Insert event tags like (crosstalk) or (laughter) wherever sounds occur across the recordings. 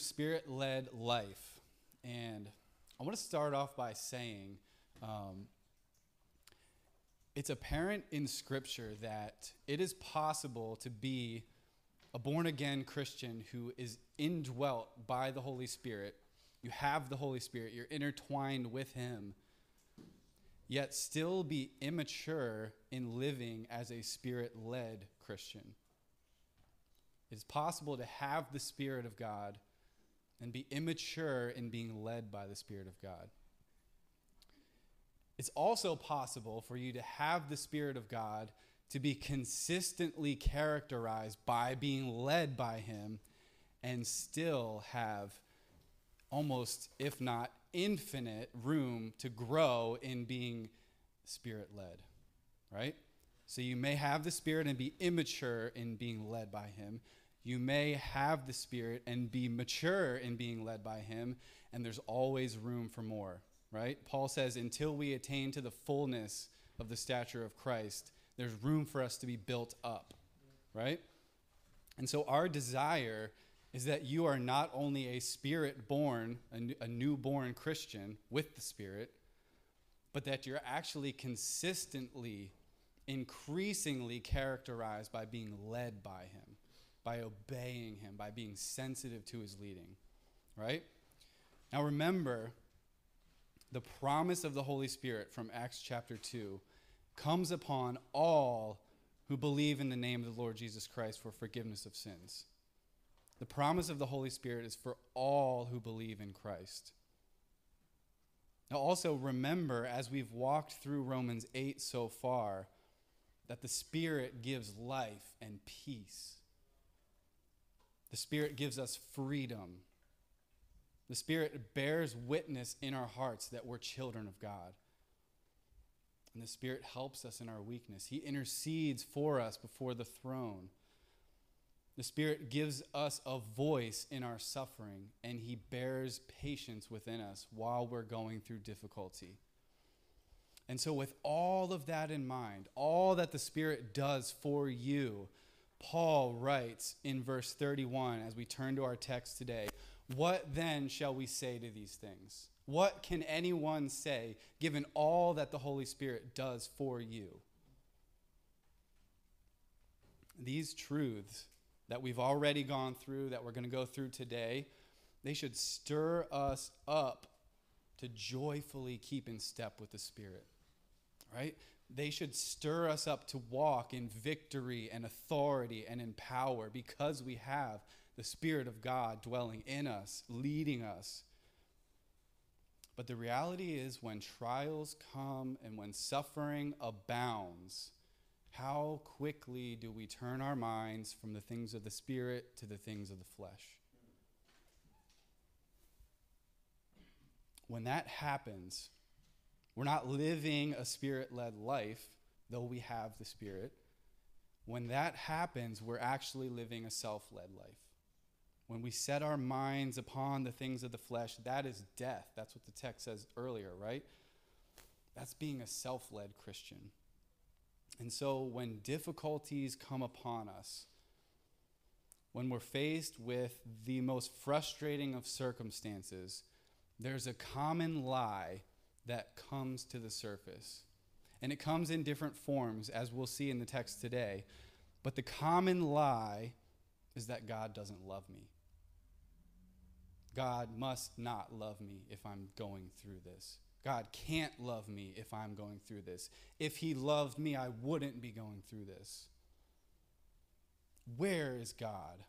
spirit led life. And I want to start off by saying um, it's apparent in Scripture that it is possible to be a born again Christian who is indwelt by the Holy Spirit. You have the Holy Spirit, you're intertwined with Him, yet still be immature in living as a spirit led Christian. It is possible to have the Spirit of God and be immature in being led by the Spirit of God. It's also possible for you to have the Spirit of God to be consistently characterized by being led by Him and still have almost, if not infinite, room to grow in being Spirit led, right? So you may have the Spirit and be immature in being led by Him. You may have the Spirit and be mature in being led by Him, and there's always room for more, right? Paul says, until we attain to the fullness of the stature of Christ, there's room for us to be built up, right? And so our desire is that you are not only a spirit born, a newborn Christian with the Spirit, but that you're actually consistently increasingly characterized by being led by Him, by obeying Him, by being sensitive to His leading, right? Now remember, the promise of the Holy Spirit from Acts chapter 2 comes upon all who believe in the name of the Lord Jesus Christ for forgiveness of sins. The promise of the Holy Spirit is for all who believe in Christ. Now, also remember, as we've walked through Romans 8 so far, that the Spirit gives life and peace. The Spirit gives us freedom. The Spirit bears witness in our hearts that we're children of God. And the Spirit helps us in our weakness. He intercedes for us before the throne. The Spirit gives us a voice in our suffering, and He bears patience within us while we're going through difficulty. And so, with all of that in mind, all that the Spirit does for you, Paul writes in verse 31 as we turn to our text today What then shall we say to these things? What can anyone say given all that the Holy Spirit does for you? These truths that we've already gone through, that we're going to go through today, they should stir us up to joyfully keep in step with the Spirit right? They should stir us up to walk in victory and authority and in power because we have the Spirit of God dwelling in us, leading us. But the reality is, when trials come and when suffering abounds, how quickly do we turn our minds from the things of the Spirit to the things of the flesh? When that happens, we're not living a spirit led life, though we have the Spirit. When that happens, we're actually living a self led life. When we set our minds upon the things of the flesh, that is death. That's what the text says earlier, right? That's being a self led Christian. And so when difficulties come upon us, when we're faced with the most frustrating of circumstances, there's a common lie that comes to the surface. And it comes in different forms, as we'll see in the text today. But the common lie is that God doesn't love me. God must not love me if I'm going through this. God can't love me if I'm going through this. If He loved me, I wouldn't be going through this. Where is God?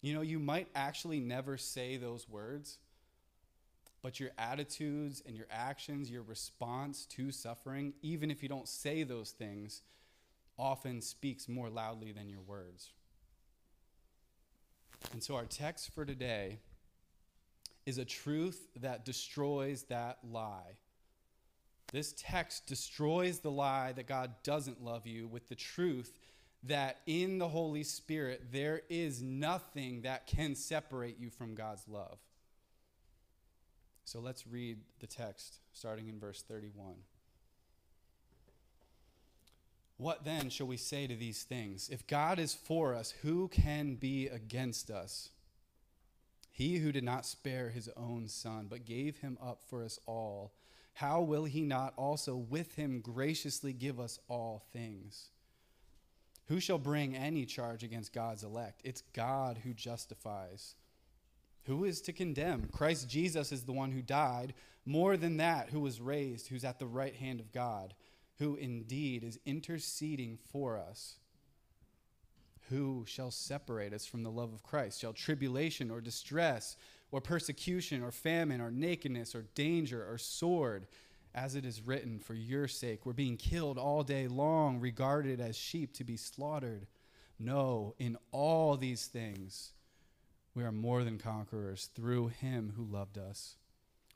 You know, you might actually never say those words, but your attitudes and your actions, your response to suffering, even if you don't say those things, often speaks more loudly than your words. And so, our text for today is a truth that destroys that lie. This text destroys the lie that God doesn't love you with the truth that in the Holy Spirit there is nothing that can separate you from God's love. So let's read the text starting in verse 31. What then shall we say to these things? If God is for us, who can be against us? He who did not spare his own son, but gave him up for us all, how will he not also with him graciously give us all things? Who shall bring any charge against God's elect? It's God who justifies. Who is to condemn? Christ Jesus is the one who died, more than that, who was raised, who's at the right hand of God, who indeed is interceding for us. Who shall separate us from the love of Christ? Shall tribulation or distress or persecution or famine or nakedness or danger or sword? As it is written, for your sake we're being killed all day long, regarded as sheep to be slaughtered. No, in all these things we are more than conquerors through him who loved us.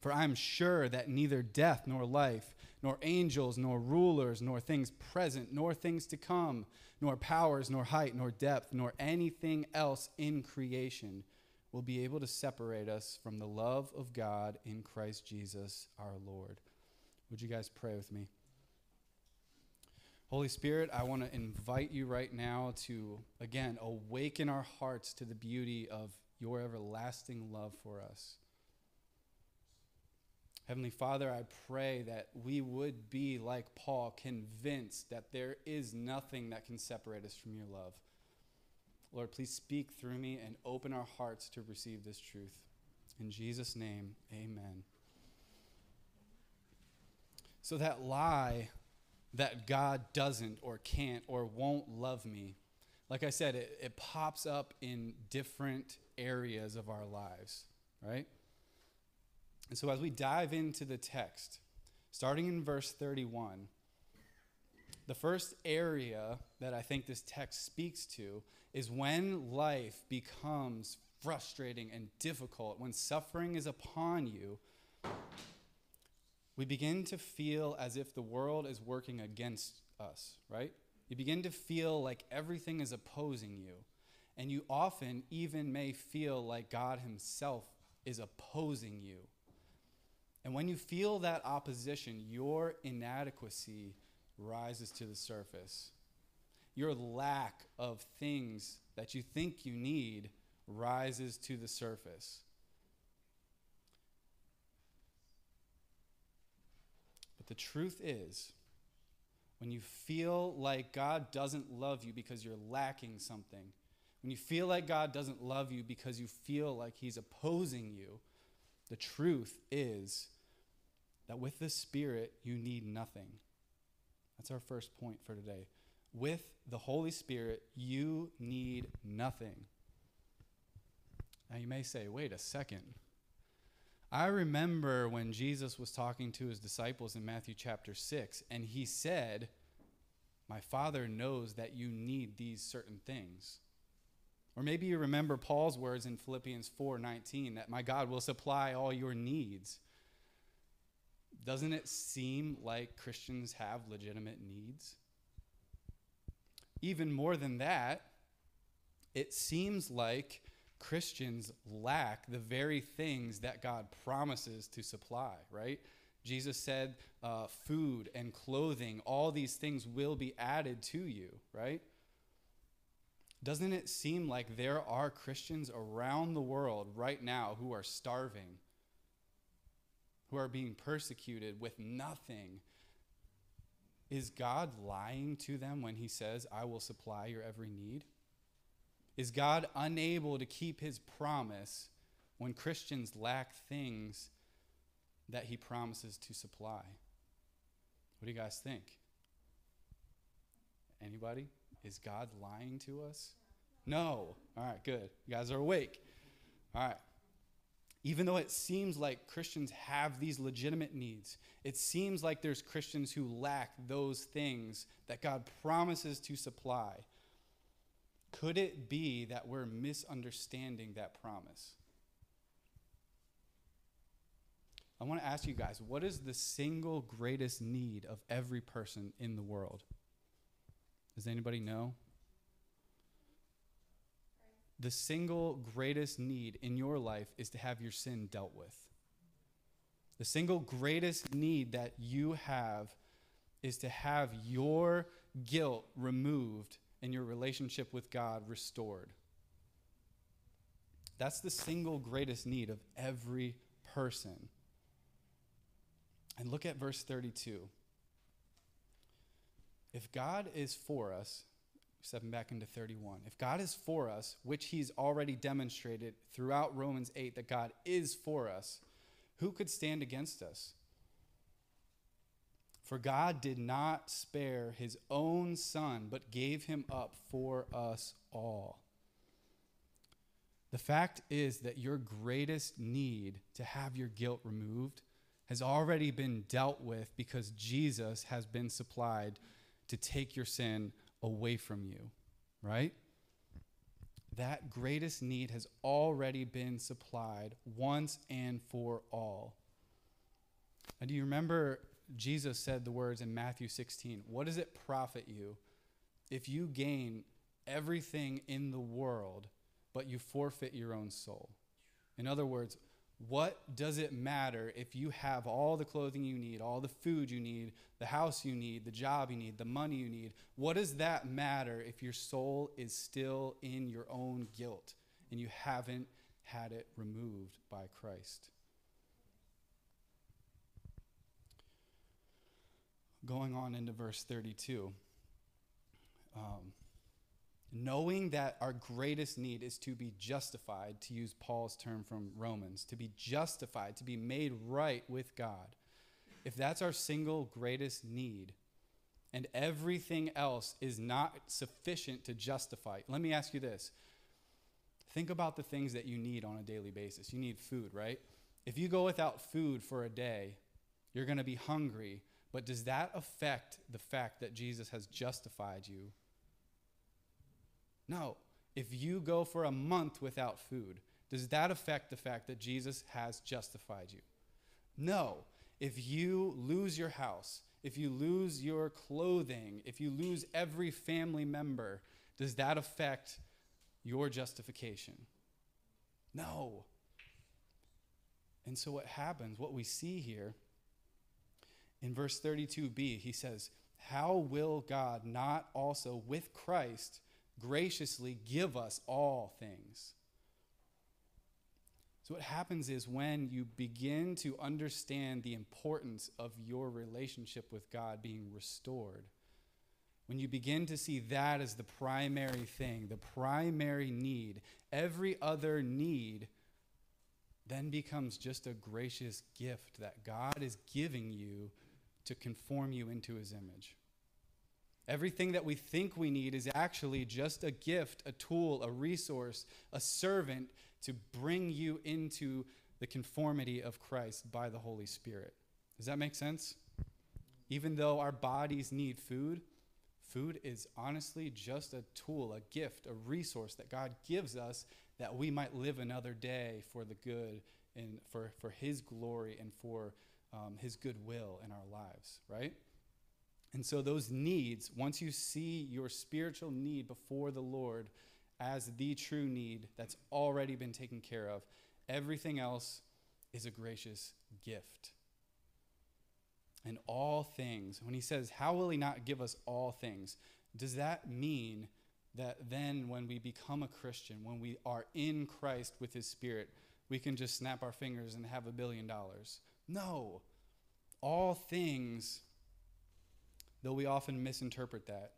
For I am sure that neither death nor life, nor angels, nor rulers, nor things present, nor things to come, nor powers, nor height, nor depth, nor anything else in creation will be able to separate us from the love of God in Christ Jesus our Lord. Would you guys pray with me? Holy Spirit, I want to invite you right now to, again, awaken our hearts to the beauty of your everlasting love for us. Heavenly Father, I pray that we would be like Paul, convinced that there is nothing that can separate us from your love. Lord, please speak through me and open our hearts to receive this truth. In Jesus' name, amen. So, that lie that God doesn't or can't or won't love me, like I said, it, it pops up in different areas of our lives, right? And so, as we dive into the text, starting in verse 31, the first area that I think this text speaks to is when life becomes frustrating and difficult, when suffering is upon you, we begin to feel as if the world is working against us, right? You begin to feel like everything is opposing you. And you often even may feel like God Himself is opposing you. And when you feel that opposition, your inadequacy rises to the surface. Your lack of things that you think you need rises to the surface. But the truth is, when you feel like God doesn't love you because you're lacking something, when you feel like God doesn't love you because you feel like He's opposing you, the truth is that with the Spirit, you need nothing. That's our first point for today. With the Holy Spirit, you need nothing. Now, you may say, wait a second. I remember when Jesus was talking to his disciples in Matthew chapter 6, and he said, My Father knows that you need these certain things. Or maybe you remember Paul's words in Philippians 4:19 that my God will supply all your needs doesn't it seem like Christians have legitimate needs? Even more than that, it seems like Christians lack the very things that God promises to supply, right? Jesus said, uh, food and clothing, all these things will be added to you, right? Doesn't it seem like there are Christians around the world right now who are starving, who are being persecuted with nothing. Is God lying to them when he says, I will supply your every need? Is God unable to keep his promise when Christians lack things that he promises to supply? What do you guys think? Anybody? Is God lying to us? No. All right, good. You guys are awake. All right even though it seems like Christians have these legitimate needs, it seems like there's Christians who lack those things that God promises to supply. Could it be that we're misunderstanding that promise? I want to ask you guys what is the single greatest need of every person in the world? Does anybody know? the single greatest need in your life is to have your sin dealt with. The single greatest need that you have is to have your guilt removed and your relationship with God restored. That's the single greatest need of every person. And look at verse 32. If God is for us, stepping back into 31, if God is for us, which he's already demonstrated throughout Romans 8 that God is for us, who could stand against us? For God did not spare his own son, but gave him up for us all. The fact is that your greatest need to have your guilt removed has already been dealt with because Jesus has been supplied to take your sin away from you, right? That greatest need has already been supplied once and for all. And do you remember Jesus said the words in Matthew 16 What does it profit you if you gain everything in the world, but you forfeit your own soul? In other words, what does it matter if you have all the clothing you need, all the food you need, the house you need, the job you need, the money you need? What does that matter if your soul is still in your own guilt and you haven't had it removed by Christ? Going on into verse 32. Um, knowing that our greatest need is to be justified, to use Paul's term from Romans, to be justified, to be made right with God. If that's our single greatest need, and everything else is not sufficient to justify, let me ask you this. Think about the things that you need on a daily basis. You need food, right? If you go without food for a day, you're going to be hungry. But does that affect the fact that Jesus has justified you no. If you go for a month without food, does that affect the fact that Jesus has justified you? No. If you lose your house, if you lose your clothing, if you lose every family member, does that affect your justification? No. And so, what happens, what we see here in verse 32b, he says, How will God not also with Christ? Graciously give us all things. So, what happens is when you begin to understand the importance of your relationship with God being restored, when you begin to see that as the primary thing, the primary need, every other need then becomes just a gracious gift that God is giving you to conform you into his image. Everything that we think we need is actually just a gift, a tool, a resource, a servant to bring you into the conformity of Christ by the Holy Spirit. Does that make sense? Even though our bodies need food, food is honestly just a tool, a gift, a resource that God gives us that we might live another day for the good and for, for His glory and for um, His goodwill in our lives, right? And so, those needs, once you see your spiritual need before the Lord as the true need that's already been taken care of, everything else is a gracious gift. And all things, when he says, How will he not give us all things? Does that mean that then when we become a Christian, when we are in Christ with his Spirit, we can just snap our fingers and have a billion dollars? No. All things though we often misinterpret that,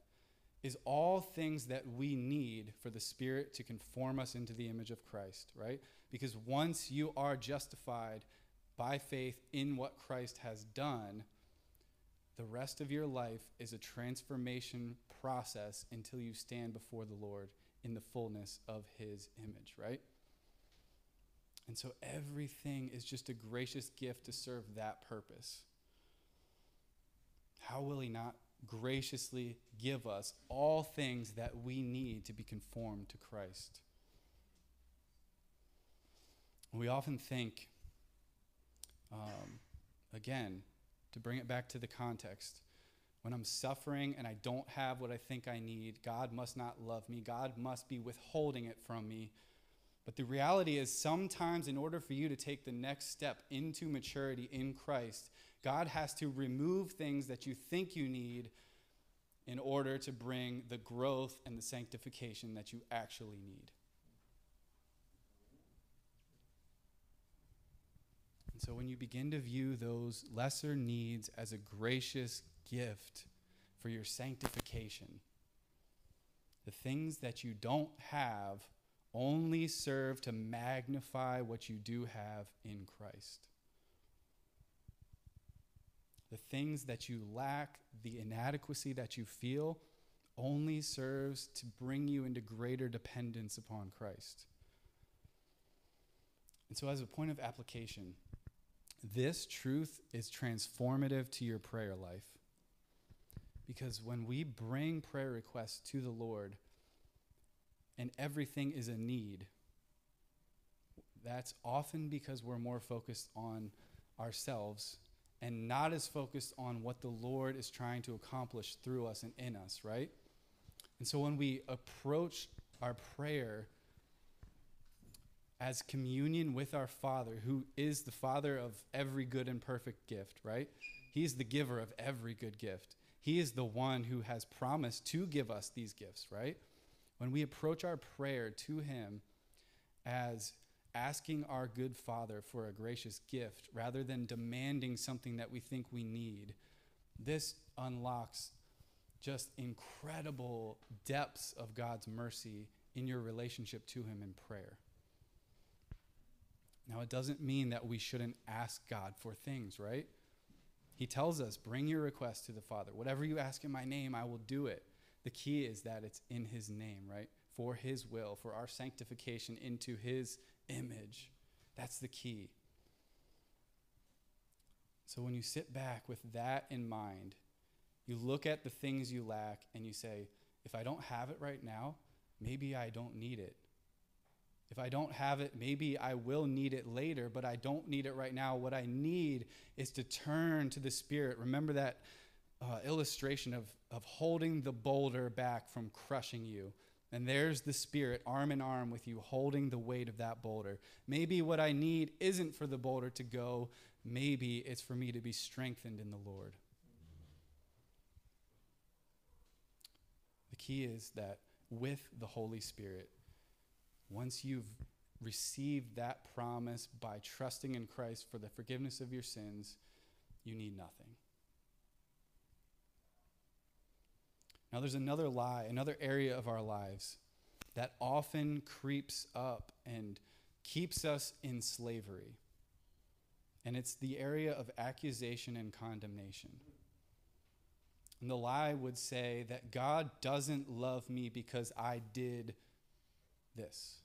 is all things that we need for the Spirit to conform us into the image of Christ, right? Because once you are justified by faith in what Christ has done, the rest of your life is a transformation process until you stand before the Lord in the fullness of his image, right? And so everything is just a gracious gift to serve that purpose how will He not graciously give us all things that we need to be conformed to Christ? We often think, um, again, to bring it back to the context, when I'm suffering and I don't have what I think I need, God must not love me. God must be withholding it from me. But the reality is, sometimes, in order for you to take the next step into maturity in Christ, God has to remove things that you think you need in order to bring the growth and the sanctification that you actually need. And so when you begin to view those lesser needs as a gracious gift for your sanctification, the things that you don't have only serve to magnify what you do have in Christ. The things that you lack, the inadequacy that you feel, only serves to bring you into greater dependence upon Christ. And so, as a point of application, this truth is transformative to your prayer life. Because when we bring prayer requests to the Lord and everything is a need, that's often because we're more focused on ourselves and not as focused on what the Lord is trying to accomplish through us and in us, right? And so when we approach our prayer as communion with our Father, who is the Father of every good and perfect gift, right? He's the giver of every good gift. He is the one who has promised to give us these gifts, right? When we approach our prayer to Him as asking our good Father for a gracious gift rather than demanding something that we think we need, this unlocks just incredible depths of God's mercy in your relationship to Him in prayer. Now, it doesn't mean that we shouldn't ask God for things, right? He tells us, bring your request to the Father. Whatever you ask in my name, I will do it. The key is that it's in his name, right? For his will, for our sanctification into his image. That's the key. So when you sit back with that in mind, you look at the things you lack and you say, if I don't have it right now, maybe I don't need it. If I don't have it, maybe I will need it later, but I don't need it right now. What I need is to turn to the Spirit. Remember that uh, illustration of, of holding the boulder back from crushing you. And there's the Spirit, arm in arm with you, holding the weight of that boulder. Maybe what I need isn't for the boulder to go, maybe it's for me to be strengthened in the Lord. The key is that with the Holy Spirit, once you've received that promise by trusting in Christ for the forgiveness of your sins, you need nothing. Now, there's another lie, another area of our lives that often creeps up and keeps us in slavery. And it's the area of accusation and condemnation. And the lie would say that God doesn't love me because I did this.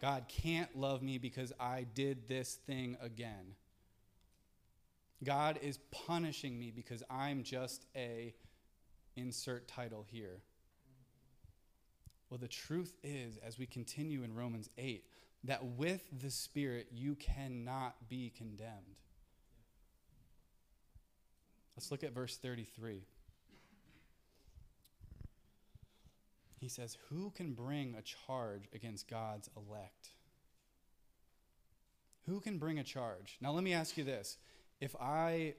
God can't love me because I did this thing again. God is punishing me because I'm just a insert title here. Well, the truth is, as we continue in Romans 8, that with the Spirit you cannot be condemned. Let's look at verse 33. He says, Who can bring a charge against God's elect? Who can bring a charge? Now, let me ask you this. If I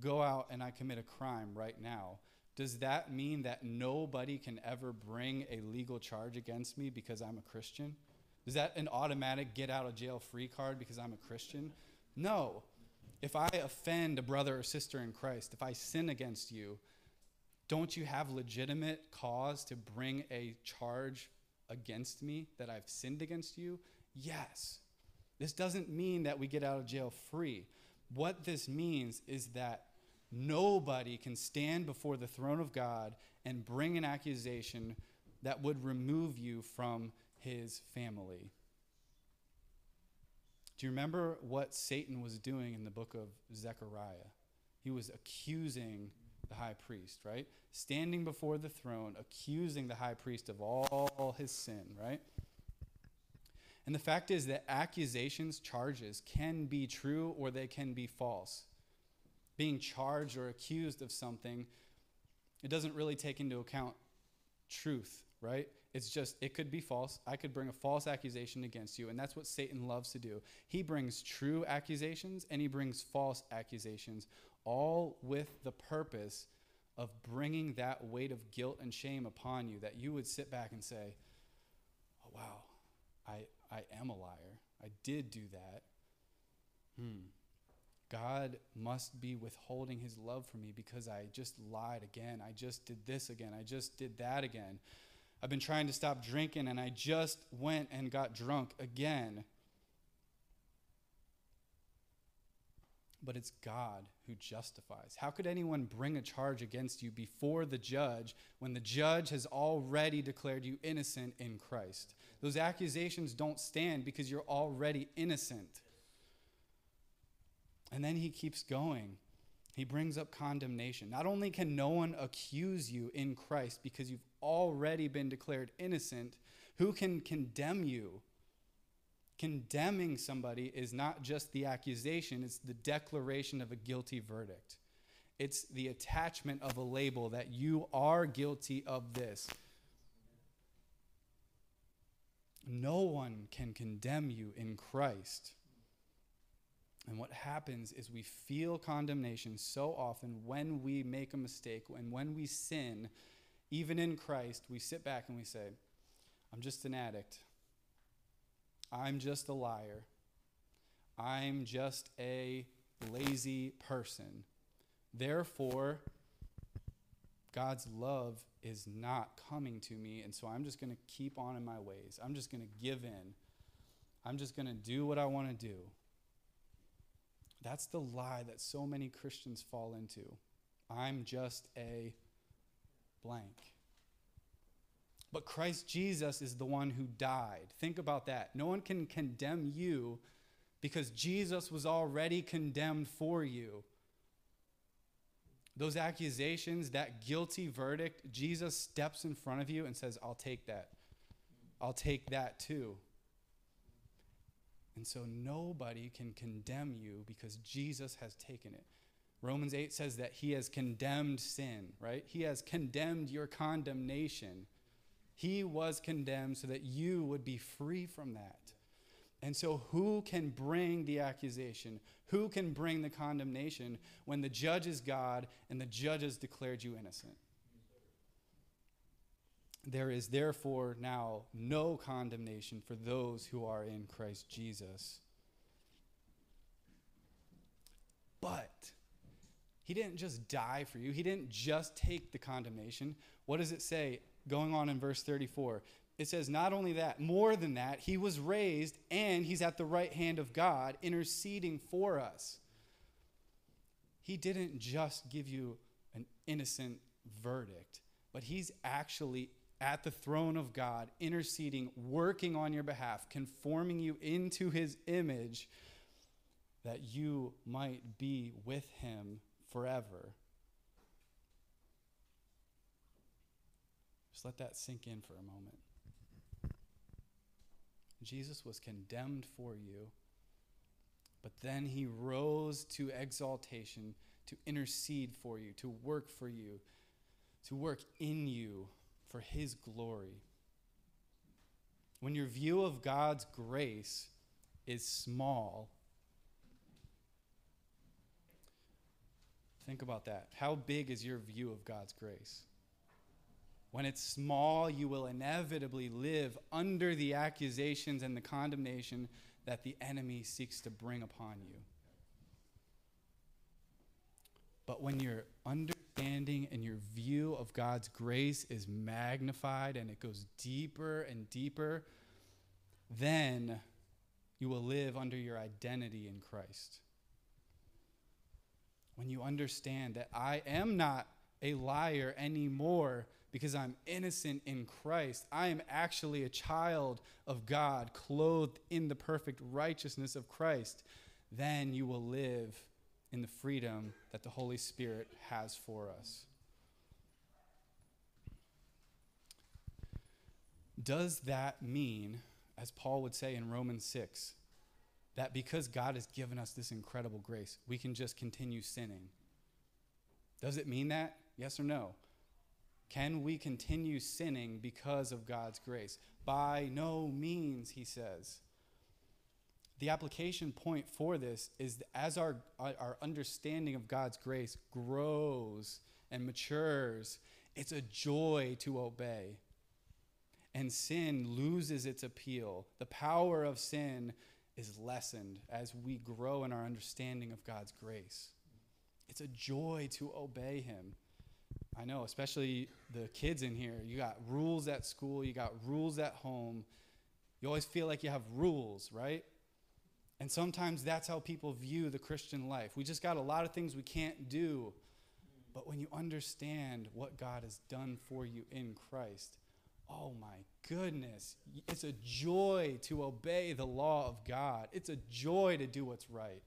go out and I commit a crime right now, does that mean that nobody can ever bring a legal charge against me because I'm a Christian? Is that an automatic get out of jail free card because I'm a Christian? No. If I offend a brother or sister in Christ, if I sin against you, don't you have legitimate cause to bring a charge against me that I've sinned against you? Yes. This doesn't mean that we get out of jail free. What this means is that nobody can stand before the throne of God and bring an accusation that would remove you from his family. Do you remember what Satan was doing in the book of Zechariah? He was accusing the high priest, right? Standing before the throne, accusing the high priest of all his sin, right? And the fact is that accusations, charges, can be true or they can be false. Being charged or accused of something, it doesn't really take into account truth, right? It's just, it could be false. I could bring a false accusation against you, and that's what Satan loves to do. He brings true accusations and he brings false accusations, all with the purpose of bringing that weight of guilt and shame upon you, that you would sit back and say, oh, wow, I, I am a liar. I did do that. Hmm. God must be withholding his love from me because I just lied again. I just did this again. I just did that again. I've been trying to stop drinking and I just went and got drunk again. But it's God who justifies. How could anyone bring a charge against you before the judge when the judge has already declared you innocent in Christ? Those accusations don't stand because you're already innocent. And then he keeps going. He brings up condemnation. Not only can no one accuse you in Christ because you've already been declared innocent, who can condemn you? Condemning somebody is not just the accusation, it's the declaration of a guilty verdict. It's the attachment of a label that you are guilty of this. No one can condemn you in Christ. And what happens is we feel condemnation so often when we make a mistake, and when we sin, even in Christ, we sit back and we say, I'm just an addict. I'm just a liar. I'm just a lazy person. Therefore, God's love is not coming to me, and so I'm just going to keep on in my ways. I'm just going to give in. I'm just going to do what I want to do. That's the lie that so many Christians fall into. I'm just a blank. But Christ Jesus is the one who died. Think about that. No one can condemn you because Jesus was already condemned for you. Those accusations, that guilty verdict, Jesus steps in front of you and says, I'll take that. I'll take that too. And so nobody can condemn you because Jesus has taken it. Romans 8 says that he has condemned sin, right? He has condemned your condemnation. He was condemned so that you would be free from that. And so, who can bring the accusation? Who can bring the condemnation when the judge is God and the judge has declared you innocent? There is therefore now no condemnation for those who are in Christ Jesus. But he didn't just die for you, he didn't just take the condemnation. What does it say going on in verse 34? It says, not only that, more than that, he was raised and he's at the right hand of God interceding for us. He didn't just give you an innocent verdict, but he's actually at the throne of God, interceding, working on your behalf, conforming you into his image, that you might be with him forever. Just let that sink in for a moment. Jesus was condemned for you, but then he rose to exaltation to intercede for you, to work for you, to work in you for His glory. When your view of God's grace is small, think about that. How big is your view of God's grace? When it's small, you will inevitably live under the accusations and the condemnation that the enemy seeks to bring upon you. But when you're under and your view of God's grace is magnified and it goes deeper and deeper, then you will live under your identity in Christ. When you understand that I am not a liar anymore because I'm innocent in Christ, I am actually a child of God, clothed in the perfect righteousness of Christ, then you will live in the freedom that the Holy Spirit has for us. Does that mean, as Paul would say in Romans 6, that because God has given us this incredible grace, we can just continue sinning? Does it mean that? Yes or no? Can we continue sinning because of God's grace? By no means, he says the application point for this is as our, our understanding of God's grace grows and matures, it's a joy to obey. And sin loses its appeal. The power of sin is lessened as we grow in our understanding of God's grace. It's a joy to obey Him. I know, especially the kids in here. You got rules at school, you got rules at home. You always feel like you have rules, right? And sometimes that's how people view the Christian life. We just got a lot of things we can't do. But when you understand what God has done for you in Christ, oh my goodness, it's a joy to obey the law of God. It's a joy to do what's right.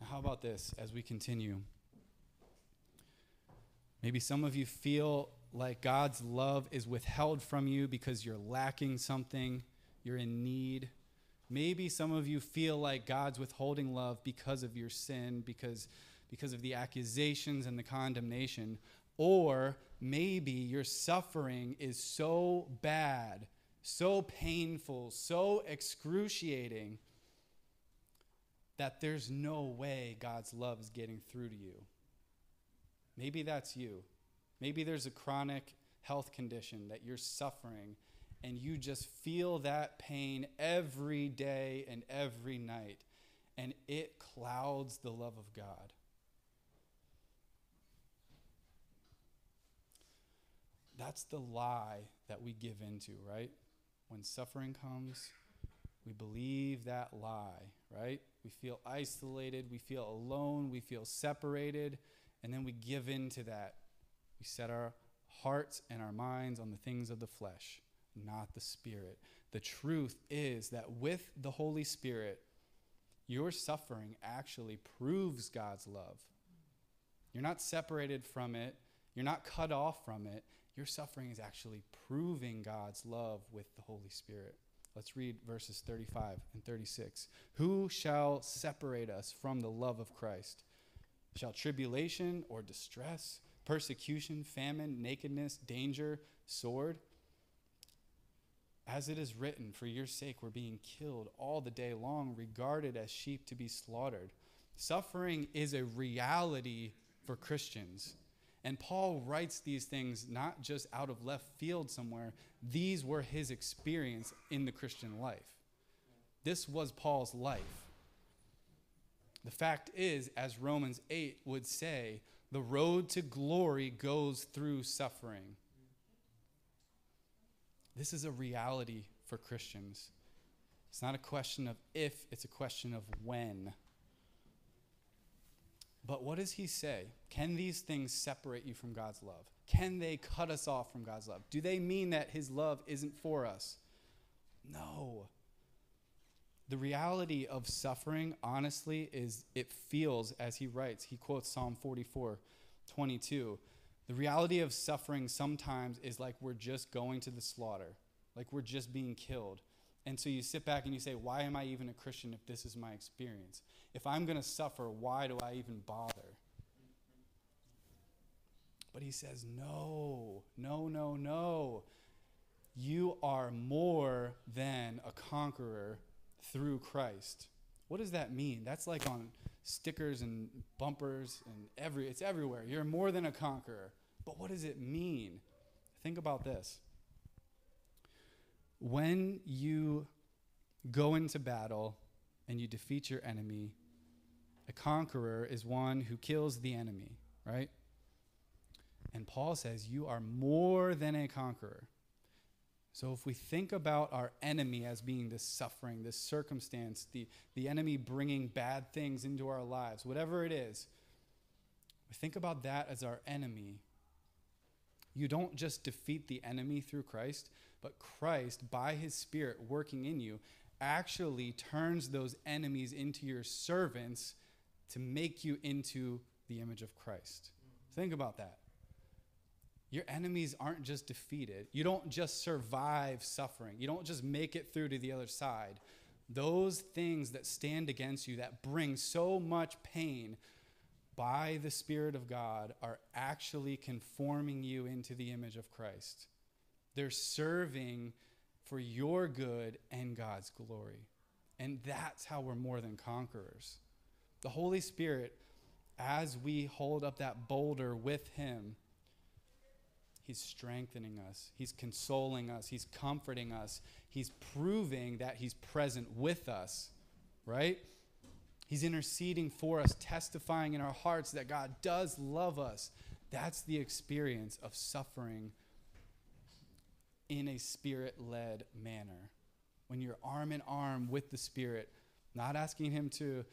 Now, how about this as we continue? Maybe some of you feel like God's love is withheld from you because you're lacking something, you're in need. Maybe some of you feel like God's withholding love because of your sin, because, because of the accusations and the condemnation. Or maybe your suffering is so bad, so painful, so excruciating that there's no way God's love is getting through to you. Maybe that's you. Maybe there's a chronic health condition that you're suffering and you just feel that pain every day and every night, and it clouds the love of God. That's the lie that we give into, right? When suffering comes, we believe that lie, right? We feel isolated, we feel alone, we feel separated, and then we give in to that. We set our hearts and our minds on the things of the flesh not the Spirit. The truth is that with the Holy Spirit, your suffering actually proves God's love. You're not separated from it, you're not cut off from it. Your suffering is actually proving God's love with the Holy Spirit. Let's read verses 35 and 36. Who shall separate us from the love of Christ? Shall tribulation or distress, persecution, famine, nakedness, danger, sword? As it is written, for your sake we're being killed all the day long, regarded as sheep to be slaughtered. Suffering is a reality for Christians. And Paul writes these things not just out of left field somewhere, these were his experience in the Christian life. This was Paul's life. The fact is, as Romans 8 would say, the road to glory goes through suffering. This is a reality for Christians. It's not a question of if, it's a question of when. But what does he say? Can these things separate you from God's love? Can they cut us off from God's love? Do they mean that his love isn't for us? No. The reality of suffering, honestly, is it feels, as he writes, he quotes Psalm 44 22. The reality of suffering sometimes is like we're just going to the slaughter, like we're just being killed. And so you sit back and you say, Why am I even a Christian if this is my experience? If I'm going to suffer, why do I even bother? But he says, No, no, no, no. You are more than a conqueror through Christ. What does that mean? That's like on stickers and bumpers and every it's everywhere. You're more than a conqueror. But what does it mean? Think about this. When you go into battle and you defeat your enemy, a conqueror is one who kills the enemy, right? And Paul says, You are more than a conqueror. So if we think about our enemy as being this suffering, this circumstance, the, the enemy bringing bad things into our lives, whatever it is, we think about that as our enemy. You don't just defeat the enemy through Christ, but Christ, by his Spirit working in you, actually turns those enemies into your servants to make you into the image of Christ. Think about that. Your enemies aren't just defeated. You don't just survive suffering. You don't just make it through to the other side. Those things that stand against you, that bring so much pain, by the Spirit of God are actually conforming you into the image of Christ. They're serving for your good and God's glory. And that's how we're more than conquerors. The Holy Spirit, as we hold up that boulder with Him, He's strengthening us. He's consoling us. He's comforting us. He's proving that He's present with us, right? He's interceding for us, testifying in our hearts that God does love us. That's the experience of suffering in a spirit led manner. When you're arm in arm with the Spirit, not asking Him to,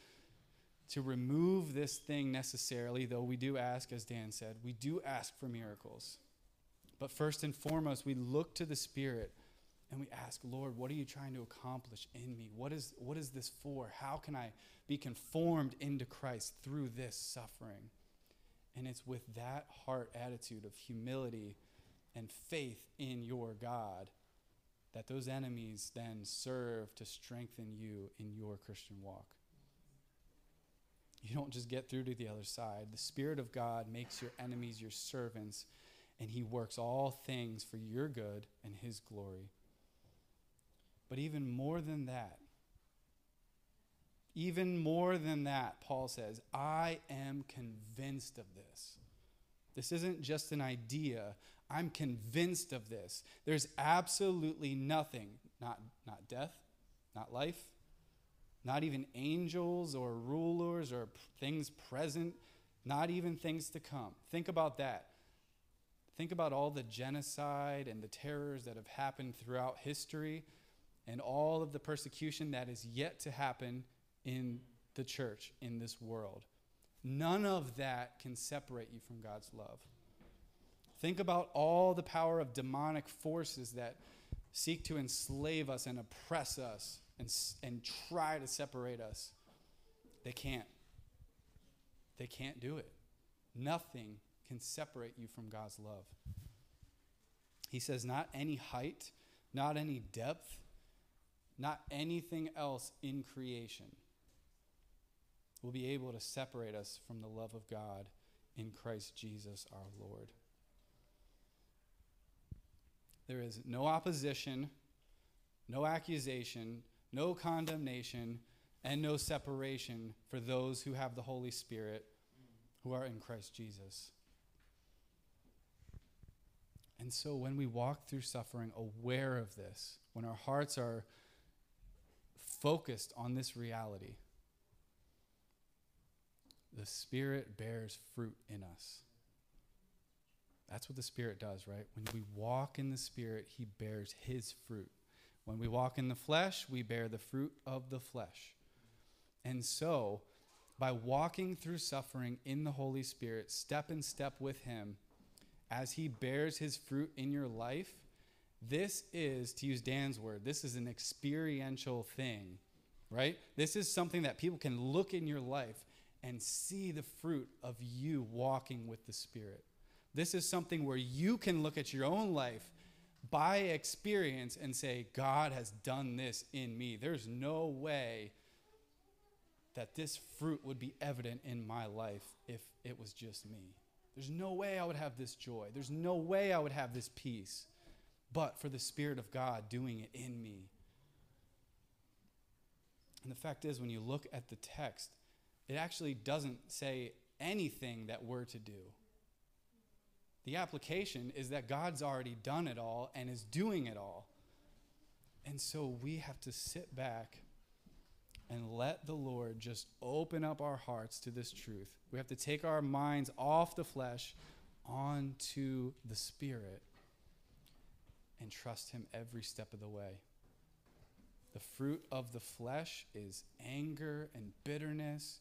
to remove this thing necessarily, though we do ask, as Dan said, we do ask for miracles. But first and foremost, we look to the Spirit and we ask, Lord, what are you trying to accomplish in me? What is, what is this for? How can I be conformed into Christ through this suffering? And it's with that heart attitude of humility and faith in your God that those enemies then serve to strengthen you in your Christian walk. You don't just get through to the other side. The Spirit of God makes your enemies your servants, and He works all things for your good and His glory. But even more than that, even more than that, Paul says, I am convinced of this. This isn't just an idea. I'm convinced of this. There's absolutely nothing, not, not death, not life, not even angels or rulers or p- things present, not even things to come. Think about that. Think about all the genocide and the terrors that have happened throughout history and all of the persecution that is yet to happen in the church, in this world. None of that can separate you from God's love. Think about all the power of demonic forces that seek to enslave us and oppress us and, and try to separate us. They can't. They can't do it. Nothing can separate you from God's love. He says, not any height, not any depth, not anything else in creation will be able to separate us from the love of God in Christ Jesus our Lord. There is no opposition, no accusation, no condemnation, and no separation for those who have the Holy Spirit who are in Christ Jesus. And so when we walk through suffering, aware of this, when our hearts are focused on this reality, the Spirit bears fruit in us. That's what the Spirit does, right? When we walk in the Spirit, He bears His fruit. When we walk in the flesh, we bear the fruit of the flesh. And so, by walking through suffering in the Holy Spirit, step in step with Him, as He bears His fruit in your life, this is, to use Dan's word, this is an experiential thing, right? This is something that people can look in your life and see the fruit of you walking with the Spirit. This is something where you can look at your own life by experience and say, God has done this in me. There's no way that this fruit would be evident in my life if it was just me. There's no way I would have this joy. There's no way I would have this peace, but for the Spirit of God doing it in me. And the fact is, when you look at the text, it actually doesn't say anything that we're to do. The application is that God's already done it all and is doing it all. And so we have to sit back and let the Lord just open up our hearts to this truth. We have to take our minds off the flesh onto the Spirit and trust Him every step of the way. The fruit of the flesh is anger and bitterness,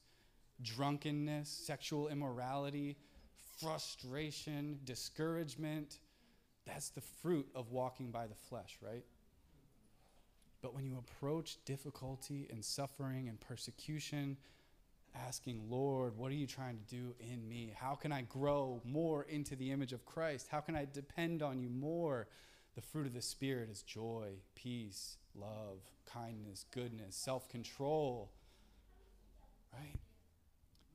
drunkenness, sexual immorality frustration, discouragement. That's the fruit of walking by the flesh, right? But when you approach difficulty and suffering and persecution, asking, Lord, what are you trying to do in me? How can I grow more into the image of Christ? How can I depend on you more? The fruit of the Spirit is joy, peace, love, kindness, goodness, self control, right?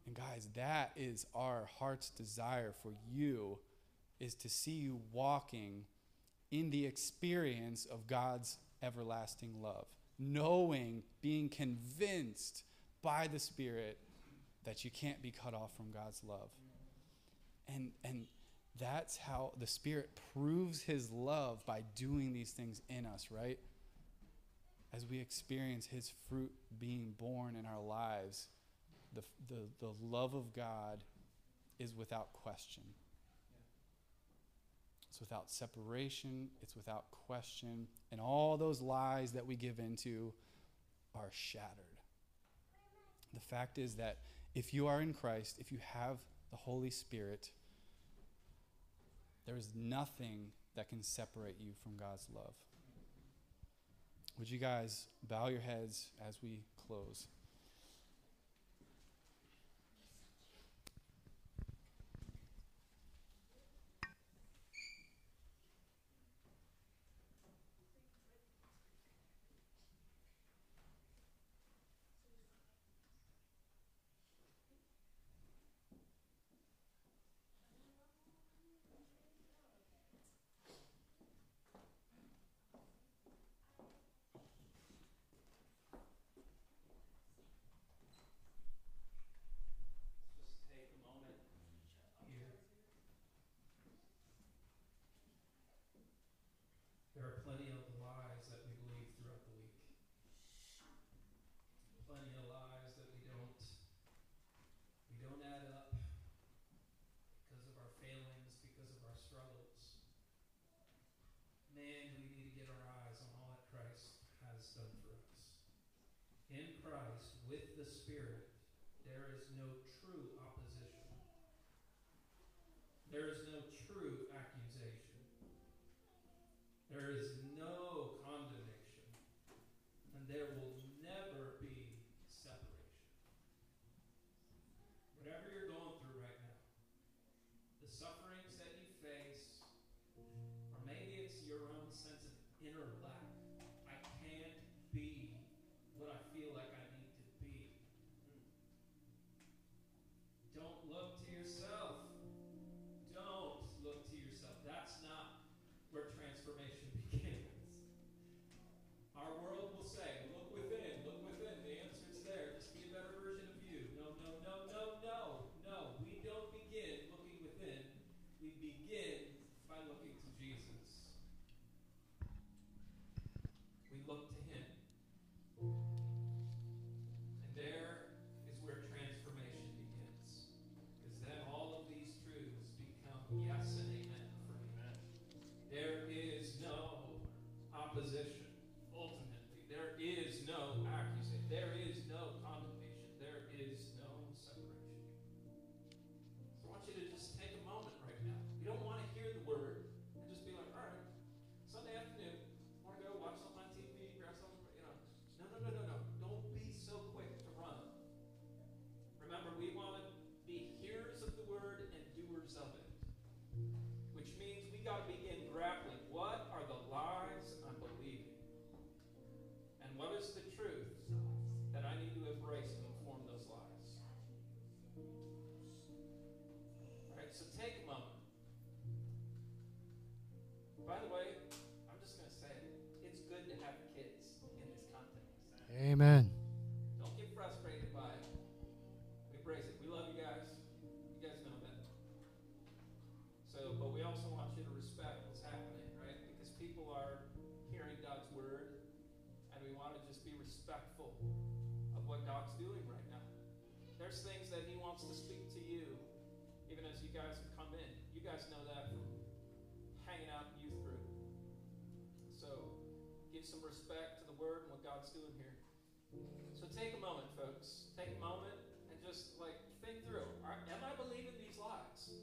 And guys, that is our heart's desire for you is to see you walking in the experience of God's everlasting love, knowing, being convinced by the Spirit that you can't be cut off from God's love. And and That's how the Spirit proves His love by doing these things in us, right? As we experience His fruit being borne in our lives, the, the, the love of God is without question. It's without separation, it's without question, and all those lies that we give into are shattered. The fact is that if you are in Christ, if you have the Holy Spirit, there is nothing that can separate you from God's love. Would you guys bow your heads as we close? Amen. Wants to speak to you, even as you guys have come in. You guys know that from hanging out in youth group. So, give some respect to the word and what God's doing here. So take a moment, folks. Take a moment and just like think through. Am I believing these lies?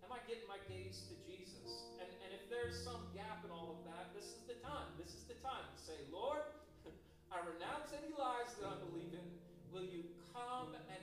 Am I getting my gaze to Jesus? And, and if there's some gap in all of that, this is the time. This is the time to say, Lord, (laughs) I renounce any lies that I believe in. Will you come and